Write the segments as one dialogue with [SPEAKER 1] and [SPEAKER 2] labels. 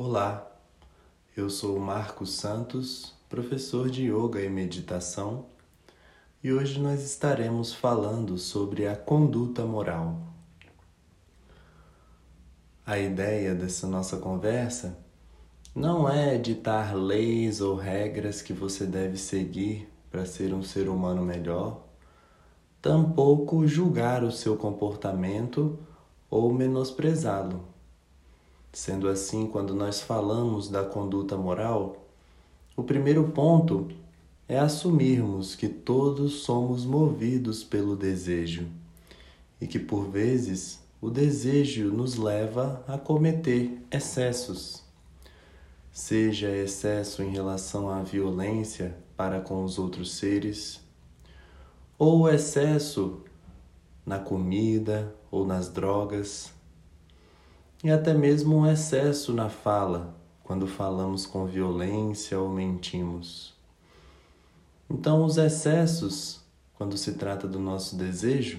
[SPEAKER 1] Olá, eu sou Marcos Santos, professor de Yoga e Meditação, e hoje nós estaremos falando sobre a conduta moral. A ideia dessa nossa conversa não é ditar leis ou regras que você deve seguir para ser um ser humano melhor, tampouco julgar o seu comportamento ou menosprezá-lo. Sendo assim, quando nós falamos da conduta moral, o primeiro ponto é assumirmos que todos somos movidos pelo desejo e que por vezes o desejo nos leva a cometer excessos. Seja excesso em relação à violência para com os outros seres, ou excesso na comida ou nas drogas, e até mesmo um excesso na fala, quando falamos com violência ou mentimos. Então, os excessos, quando se trata do nosso desejo,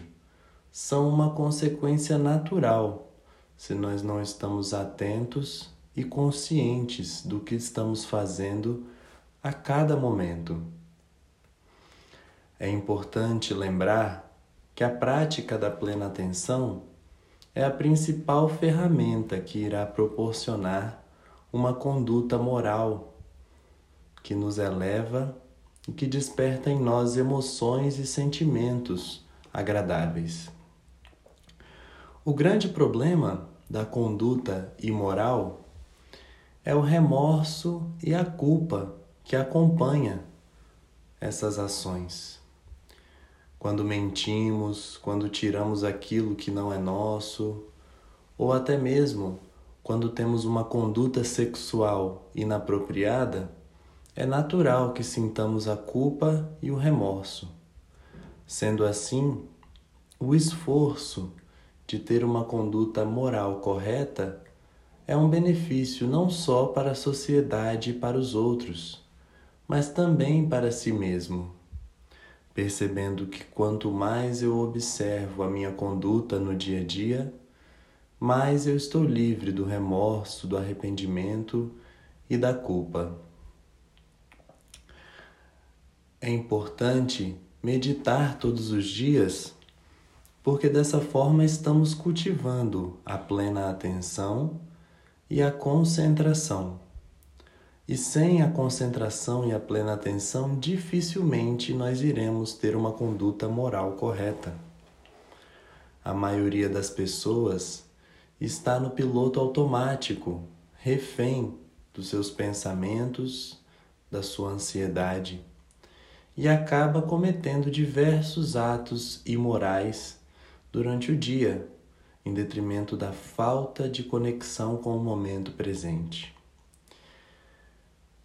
[SPEAKER 1] são uma consequência natural se nós não estamos atentos e conscientes do que estamos fazendo a cada momento. É importante lembrar que a prática da plena atenção é a principal ferramenta que irá proporcionar uma conduta moral que nos eleva e que desperta em nós emoções e sentimentos agradáveis. O grande problema da conduta imoral é o remorso e a culpa que acompanha essas ações quando mentimos, quando tiramos aquilo que não é nosso, ou até mesmo quando temos uma conduta sexual inapropriada, é natural que sintamos a culpa e o remorso. Sendo assim, o esforço de ter uma conduta moral correta é um benefício não só para a sociedade e para os outros, mas também para si mesmo percebendo que quanto mais eu observo a minha conduta no dia a dia, mais eu estou livre do remorso, do arrependimento e da culpa. É importante meditar todos os dias, porque dessa forma estamos cultivando a plena atenção e a concentração. E sem a concentração e a plena atenção, dificilmente nós iremos ter uma conduta moral correta. A maioria das pessoas está no piloto automático, refém dos seus pensamentos, da sua ansiedade, e acaba cometendo diversos atos imorais durante o dia, em detrimento da falta de conexão com o momento presente.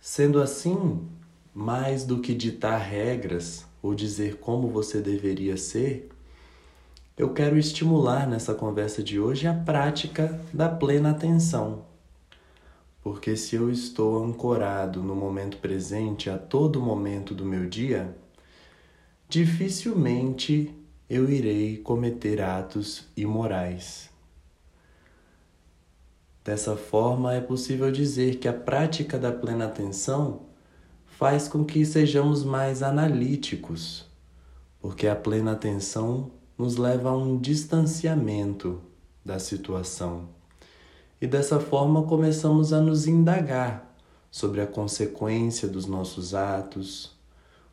[SPEAKER 1] Sendo assim, mais do que ditar regras ou dizer como você deveria ser, eu quero estimular nessa conversa de hoje a prática da plena atenção. Porque se eu estou ancorado no momento presente a todo momento do meu dia, dificilmente eu irei cometer atos imorais. Dessa forma, é possível dizer que a prática da plena atenção faz com que sejamos mais analíticos, porque a plena atenção nos leva a um distanciamento da situação. E dessa forma começamos a nos indagar sobre a consequência dos nossos atos,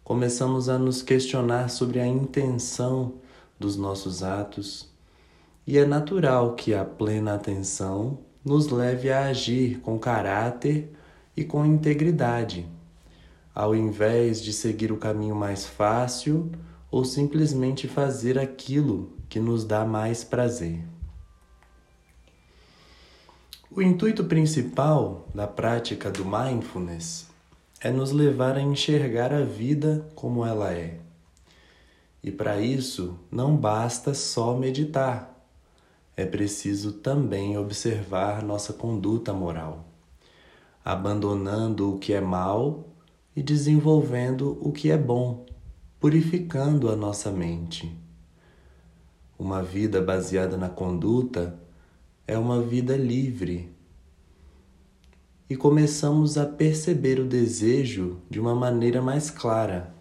[SPEAKER 1] começamos a nos questionar sobre a intenção dos nossos atos, e é natural que a plena atenção nos leve a agir com caráter e com integridade, ao invés de seguir o caminho mais fácil ou simplesmente fazer aquilo que nos dá mais prazer. O intuito principal da prática do mindfulness é nos levar a enxergar a vida como ela é. E para isso não basta só meditar é preciso também observar nossa conduta moral, abandonando o que é mal e desenvolvendo o que é bom, purificando a nossa mente. Uma vida baseada na conduta é uma vida livre, e começamos a perceber o desejo de uma maneira mais clara.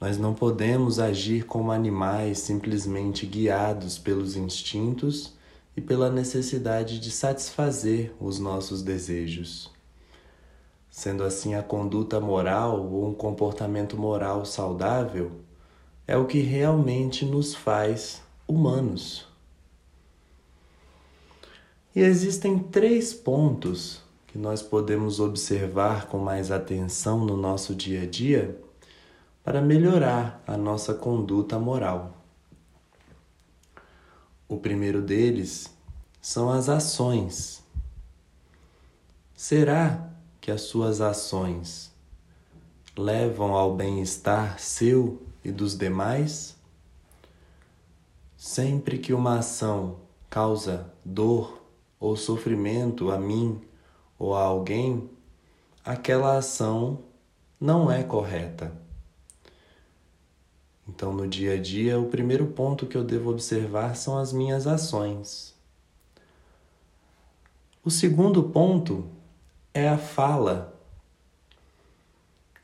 [SPEAKER 1] Nós não podemos agir como animais simplesmente guiados pelos instintos e pela necessidade de satisfazer os nossos desejos. Sendo assim, a conduta moral ou um comportamento moral saudável é o que realmente nos faz humanos. E existem três pontos que nós podemos observar com mais atenção no nosso dia a dia para melhorar a nossa conduta moral. O primeiro deles são as ações. Será que as suas ações levam ao bem-estar seu e dos demais? Sempre que uma ação causa dor ou sofrimento a mim ou a alguém, aquela ação não é correta. Então, no dia a dia, o primeiro ponto que eu devo observar são as minhas ações. O segundo ponto é a fala.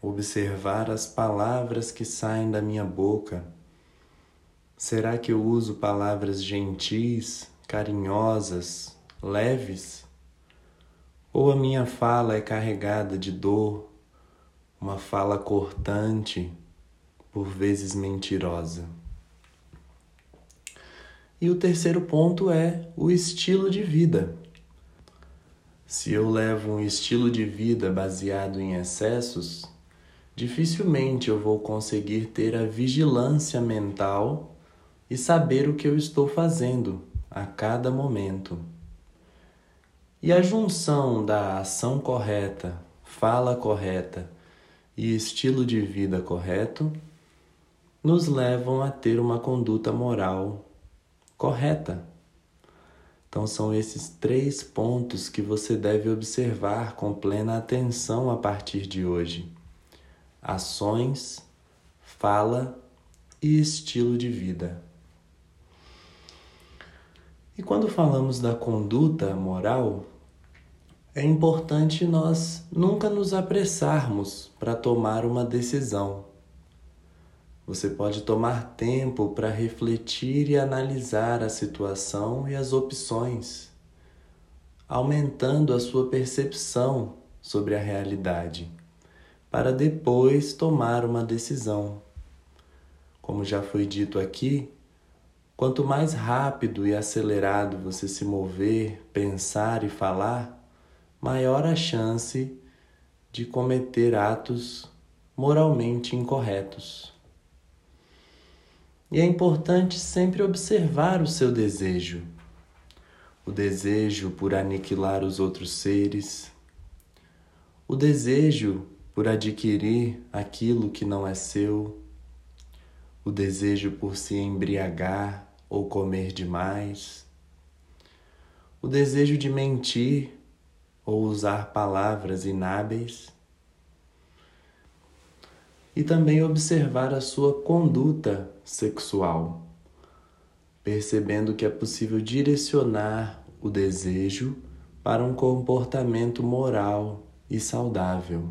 [SPEAKER 1] Observar as palavras que saem da minha boca. Será que eu uso palavras gentis, carinhosas, leves? Ou a minha fala é carregada de dor, uma fala cortante, por vezes mentirosa? E o terceiro ponto é o estilo de vida. Se eu levo um estilo de vida baseado em excessos, dificilmente eu vou conseguir ter a vigilância mental e saber o que eu estou fazendo a cada momento. E a junção da ação correta, fala correta e estilo de vida correto nos levam a ter uma conduta moral correta. Então, são esses três pontos que você deve observar com plena atenção a partir de hoje: ações, fala e estilo de vida. E quando falamos da conduta moral, é importante nós nunca nos apressarmos para tomar uma decisão. Você pode tomar tempo para refletir e analisar a situação e as opções, aumentando a sua percepção sobre a realidade, para depois tomar uma decisão. Como já foi dito aqui, quanto mais rápido e acelerado você se mover, pensar e falar, maior a chance de cometer atos moralmente incorretos. E é importante sempre observar o seu desejo, o desejo por aniquilar os outros seres, o desejo por adquirir aquilo que não é seu, o desejo por se embriagar ou comer demais, o desejo de mentir ou usar palavras inábeis, e também observar a sua conduta sexual, percebendo que é possível direcionar o desejo para um comportamento moral e saudável.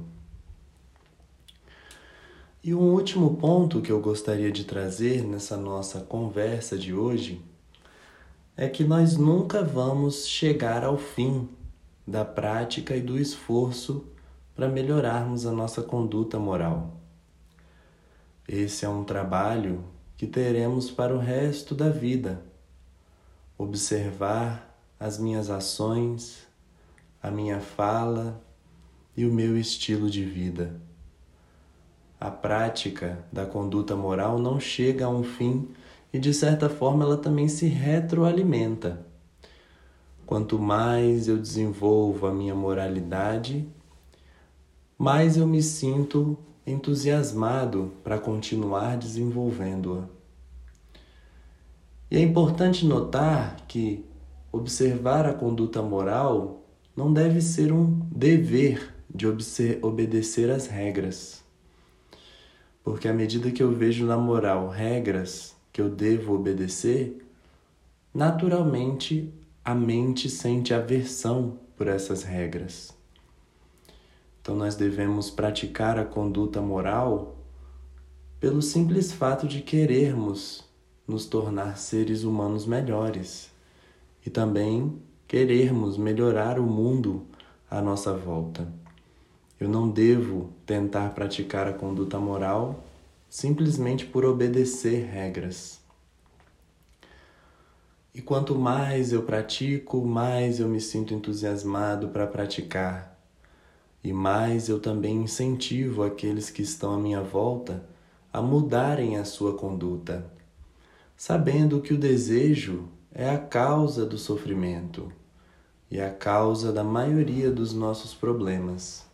[SPEAKER 1] E um último ponto que eu gostaria de trazer nessa nossa conversa de hoje é que nós nunca vamos chegar ao fim da prática e do esforço para melhorarmos a nossa conduta moral. Esse é um trabalho que teremos para o resto da vida. Observar as minhas ações, a minha fala e o meu estilo de vida. A prática da conduta moral não chega a um fim e, de certa forma, ela também se retroalimenta. Quanto mais eu desenvolvo a minha moralidade, mais eu me sinto entusiasmado para continuar desenvolvendo-a. E é importante notar que observar a conduta moral não deve ser um dever de obedecer às regras. Porque à medida que eu vejo na moral regras que eu devo obedecer, naturalmente a mente sente aversão por essas regras. Então, nós devemos praticar a conduta moral pelo simples fato de querermos nos tornar seres humanos melhores e também querermos melhorar o mundo à nossa volta. Eu não devo tentar praticar a conduta moral simplesmente por obedecer regras. E quanto mais eu pratico, mais eu me sinto entusiasmado para praticar. E mais eu também incentivo aqueles que estão à minha volta a mudarem a sua conduta, sabendo que o desejo é a causa do sofrimento e a causa da maioria dos nossos problemas.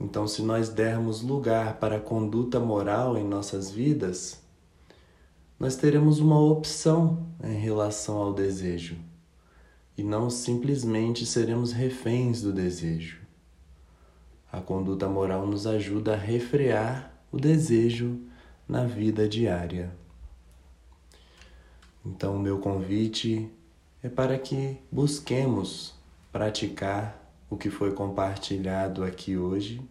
[SPEAKER 1] Então, se nós dermos lugar para a conduta moral em nossas vidas, nós teremos uma opção em relação ao desejo e não simplesmente seremos reféns do desejo. A conduta moral nos ajuda a refrear o desejo na vida diária. Então, o meu convite é para que busquemos praticar o que foi compartilhado aqui hoje,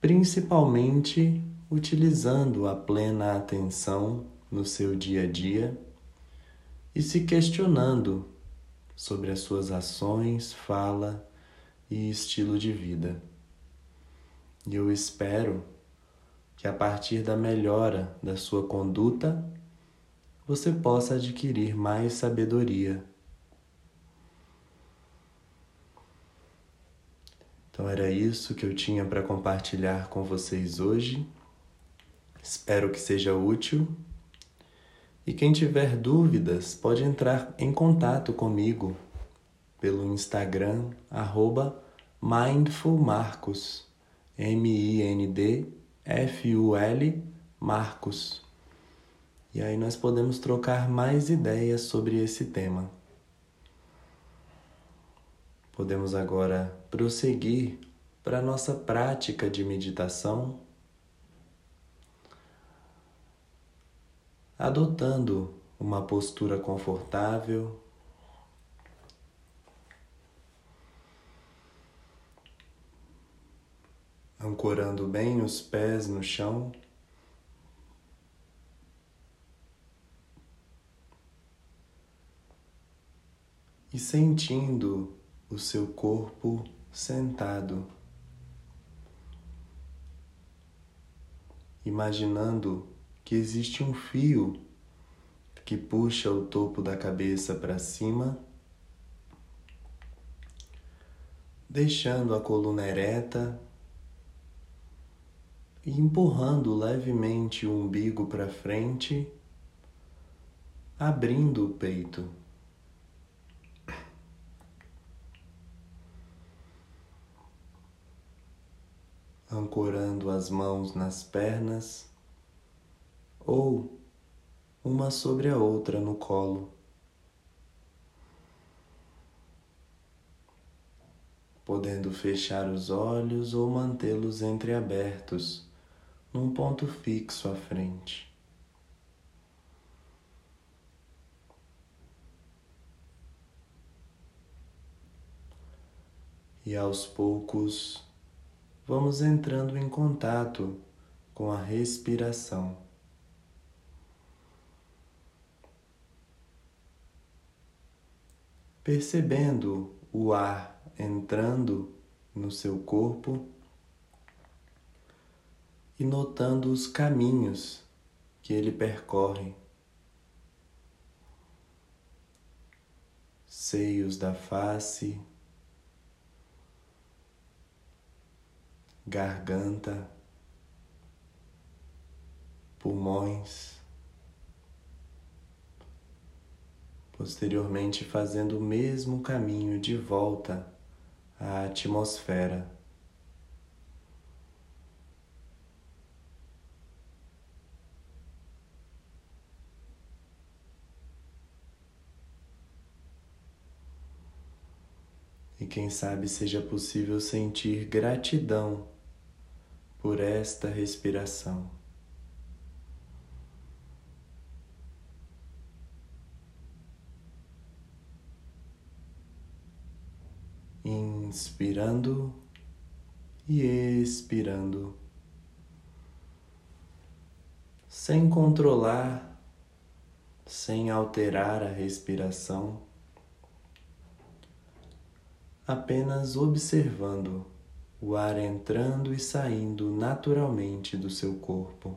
[SPEAKER 1] principalmente utilizando a plena atenção no seu dia a dia e se questionando sobre as suas ações, fala e estilo de vida. E eu espero que a partir da melhora da sua conduta você possa adquirir mais sabedoria. Então era isso que eu tinha para compartilhar com vocês hoje. Espero que seja útil. E quem tiver dúvidas pode entrar em contato comigo pelo Instagram mindfulmarcos M-I-N-D-F-U-L Marcos. E aí nós podemos trocar mais ideias sobre esse tema. Podemos agora prosseguir para a nossa prática de meditação adotando uma postura confortável. Ancorando bem os pés no chão. E sentindo o seu corpo sentado, imaginando que existe um fio que puxa o topo da cabeça para cima, deixando a coluna ereta e empurrando levemente o umbigo para frente, abrindo o peito. Ancorando as mãos nas pernas ou uma sobre a outra no colo. Podendo fechar os olhos ou mantê-los entreabertos num ponto fixo à frente. E aos poucos vamos entrando em contato com a respiração. percebendo o ar entrando no seu corpo e notando os caminhos que ele percorre. Seios da face, garganta, pulmões. posteriormente fazendo o mesmo caminho de volta à atmosfera. quem sabe seja possível sentir gratidão por esta respiração. Inspirando e expirando, sem controlar, sem alterar a respiração apenas observando o ar entrando e saindo naturalmente do seu corpo.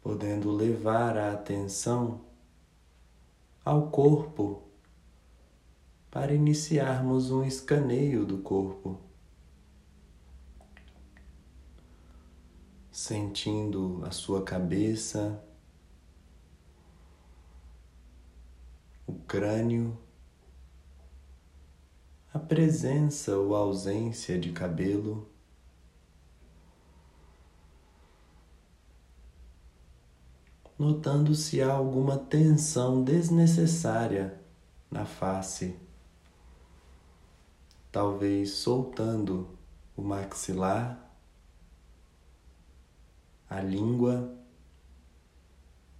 [SPEAKER 1] podendo levar a atenção ao corpo para iniciarmos um escaneio do corpo, sentindo a sua cabeça, o crânio, a presença ou ausência de cabelo. Notando se há alguma tensão desnecessária na face, talvez soltando o maxilar, a língua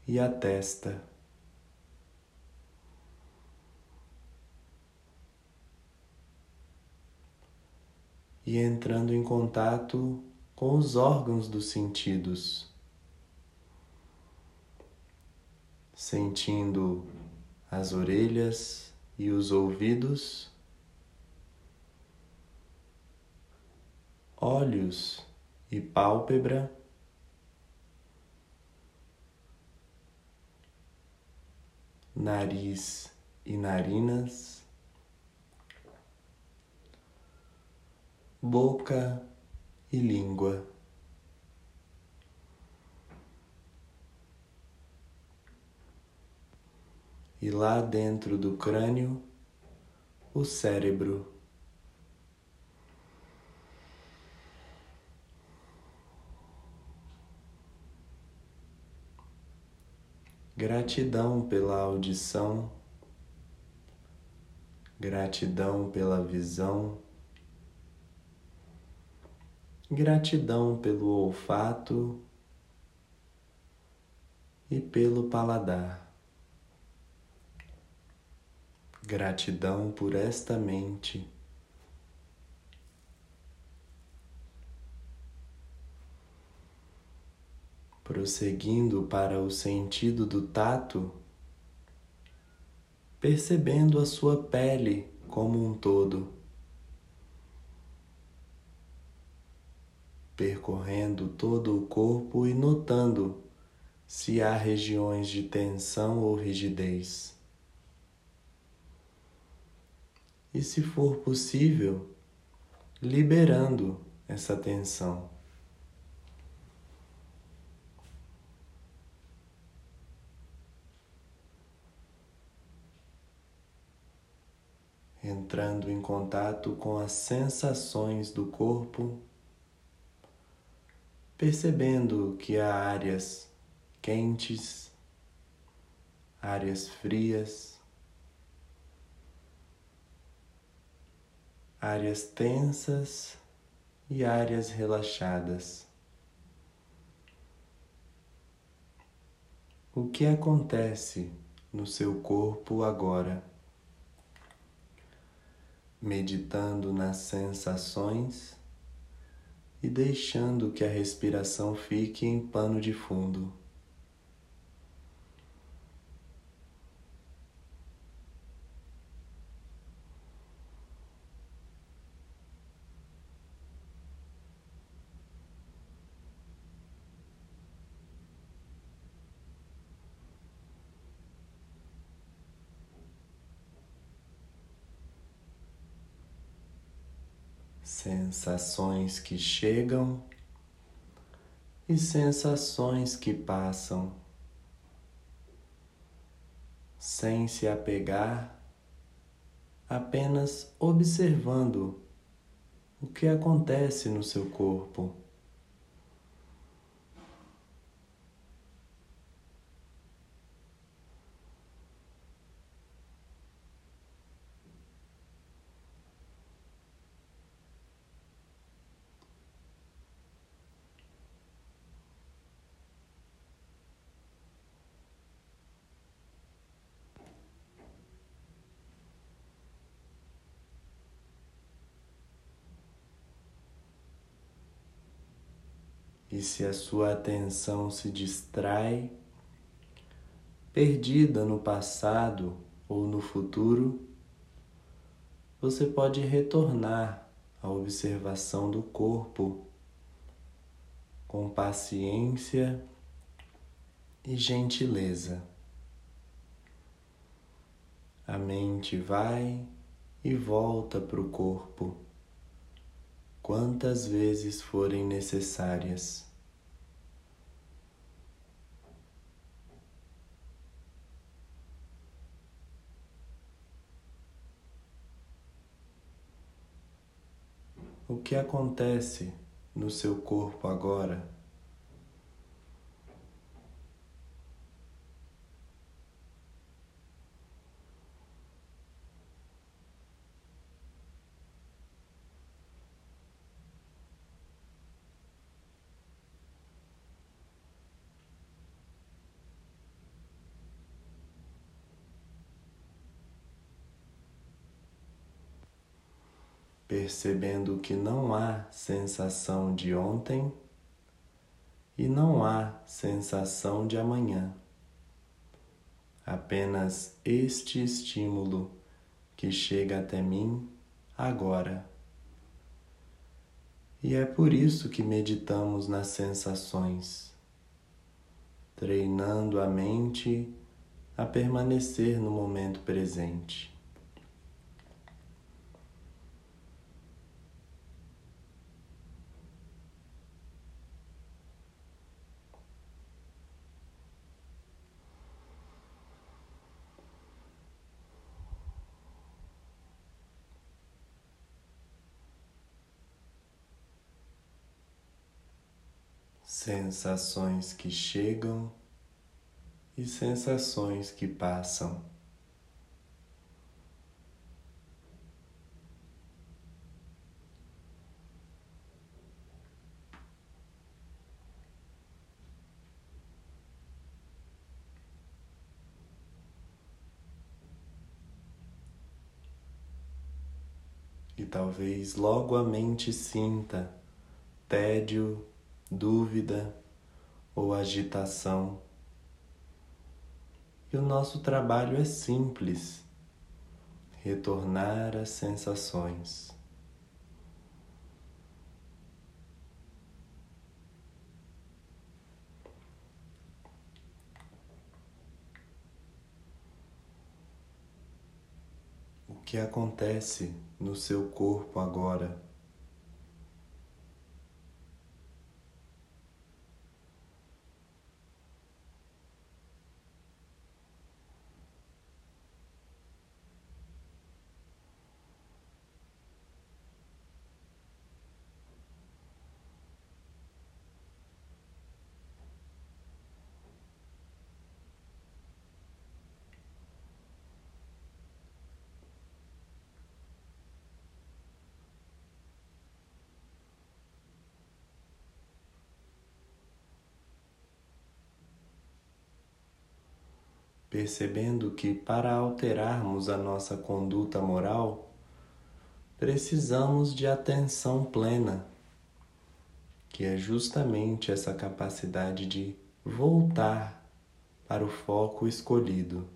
[SPEAKER 1] e a testa. E entrando em contato com os órgãos dos sentidos. Sentindo as orelhas e os ouvidos, olhos e pálpebra. Nariz e narinas, boca e língua. E lá dentro do crânio, o cérebro. Gratidão pela audição, gratidão pela visão, gratidão pelo olfato e pelo paladar. Gratidão por esta mente. Prosseguindo para o sentido do tato, percebendo a sua pele como um todo, percorrendo todo o corpo e notando se há regiões de tensão ou rigidez. E, se for possível, liberando essa tensão. Entrando em contato com as sensações do corpo, percebendo que há áreas quentes, áreas frias, áreas tensas e áreas relaxadas. O que acontece no seu corpo agora? Meditando nas sensações e deixando que a respiração fique em pano de fundo. Sensações que chegam e sensações que passam, sem se apegar, apenas observando o que acontece no seu corpo. Se a sua atenção se distrai, perdida no passado ou no futuro, você pode retornar à observação do corpo com paciência e gentileza. A mente vai e volta para o corpo quantas vezes forem necessárias. O que acontece no seu corpo agora? Percebendo que não há sensação de ontem e não há sensação de amanhã. Apenas este estímulo que chega até mim agora. E é por isso que meditamos nas sensações, treinando a mente a permanecer no momento presente. Sensações que chegam e sensações que passam. E talvez logo a mente sinta tédio dúvida ou agitação. E o nosso trabalho é simples: retornar às sensações. O que acontece no seu corpo agora? Percebendo que para alterarmos a nossa conduta moral, precisamos de atenção plena, que é justamente essa capacidade de voltar para o foco escolhido.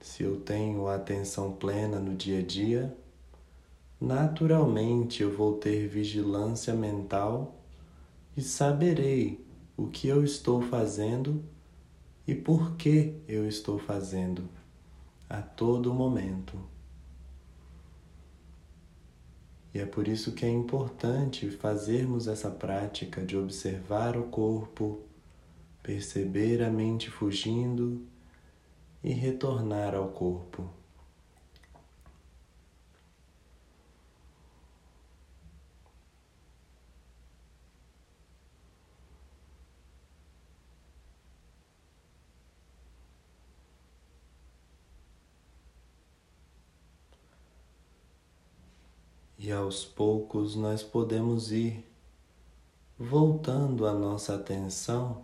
[SPEAKER 1] Se eu tenho atenção plena no dia a dia, naturalmente eu vou ter vigilância mental e saberei o que eu estou fazendo e por que eu estou fazendo a todo momento. E é por isso que é importante fazermos essa prática de observar o corpo, perceber a mente fugindo e retornar ao corpo. E aos poucos nós podemos ir voltando a nossa atenção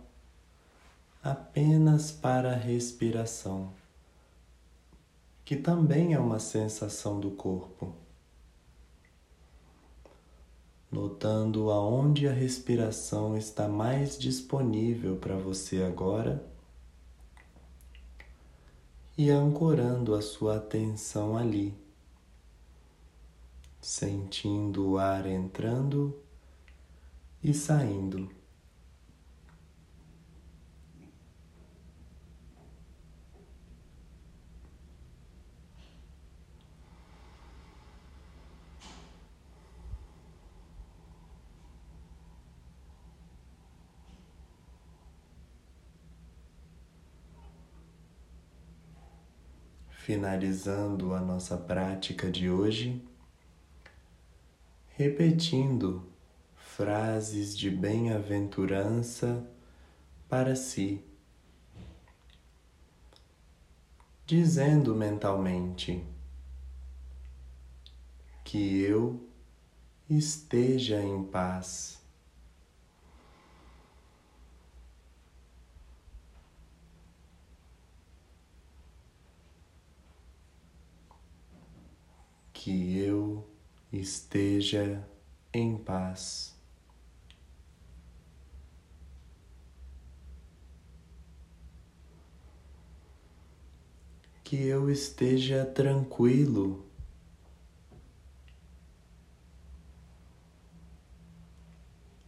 [SPEAKER 1] apenas para a respiração, que também é uma sensação do corpo. notando aonde a respiração está mais disponível para você agora e ancorando a sua atenção ali, sentindo o ar entrando e saindo. finalizando a nossa prática de hoje, repetindo frases de bem-aventurança para si, dizendo mentalmente que eu esteja em paz. que eu esteja em paz. Que eu esteja tranquilo.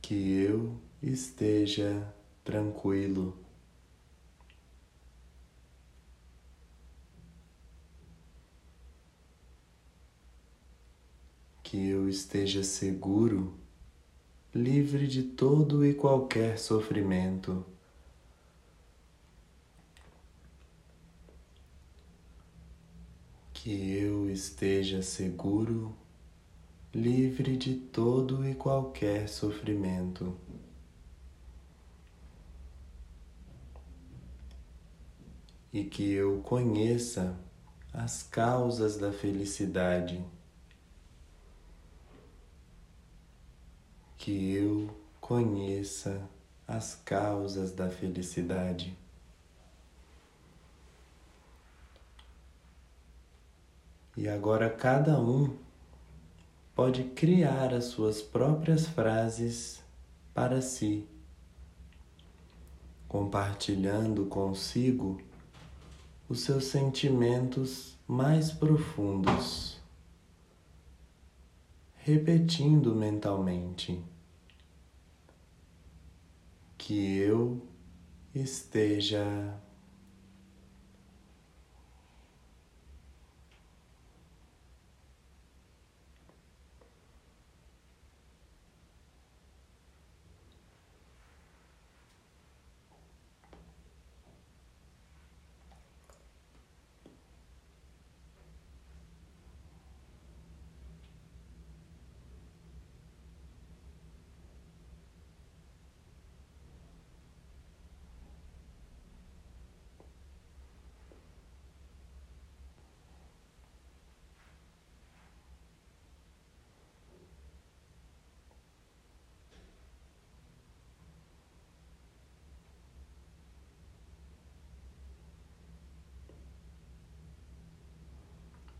[SPEAKER 1] Que eu esteja tranquilo. Que eu esteja seguro, livre de todo e qualquer sofrimento. Que eu esteja seguro, livre de todo e qualquer sofrimento. E que eu conheça as causas da felicidade. Que eu conheça as causas da felicidade. E agora cada um pode criar as suas próprias frases para si, compartilhando consigo os seus sentimentos mais profundos, repetindo mentalmente que eu esteja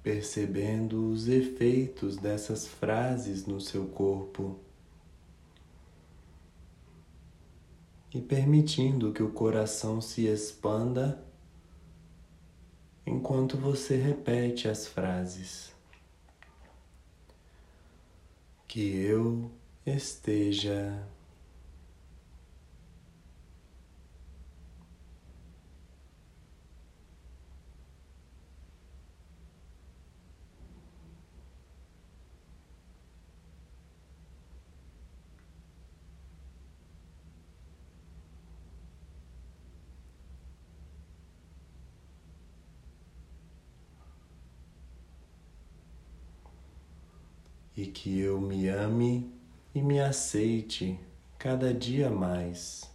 [SPEAKER 1] percebendo os efeitos dessas frases no seu corpo e permitindo que o coração se expanda enquanto você repete as frases. Que eu esteja e que eu me ame e me aceite cada dia mais.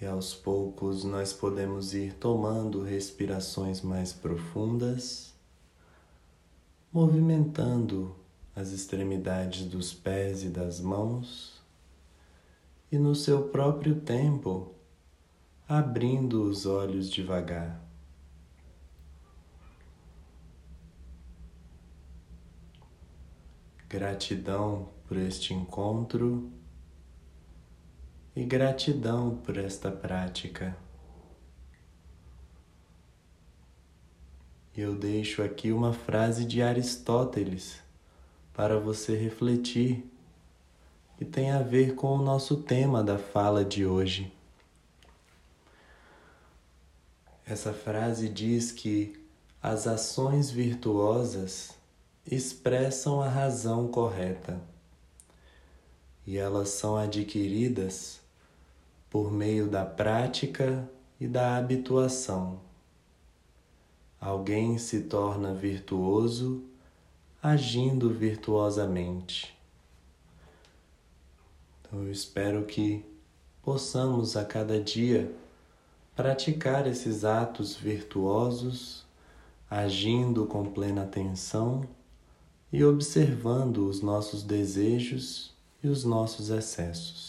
[SPEAKER 1] E aos poucos nós podemos ir tomando respirações mais profundas, movimentando as extremidades dos pés e das mãos, e no seu próprio tempo, abrindo os olhos devagar. Gratidão por este encontro e gratidão por esta prática. Eu deixo aqui uma frase de Aristóteles para você refletir, que tem a ver com o nosso tema da fala de hoje. Essa frase diz que as ações virtuosas expressam a razão correta e elas são adquiridas por meio da prática e da habituação. Alguém se torna virtuoso agindo virtuosamente. Então eu espero que possamos a cada dia praticar esses atos virtuosos, agindo com plena atenção e observando os nossos desejos e os nossos excessos.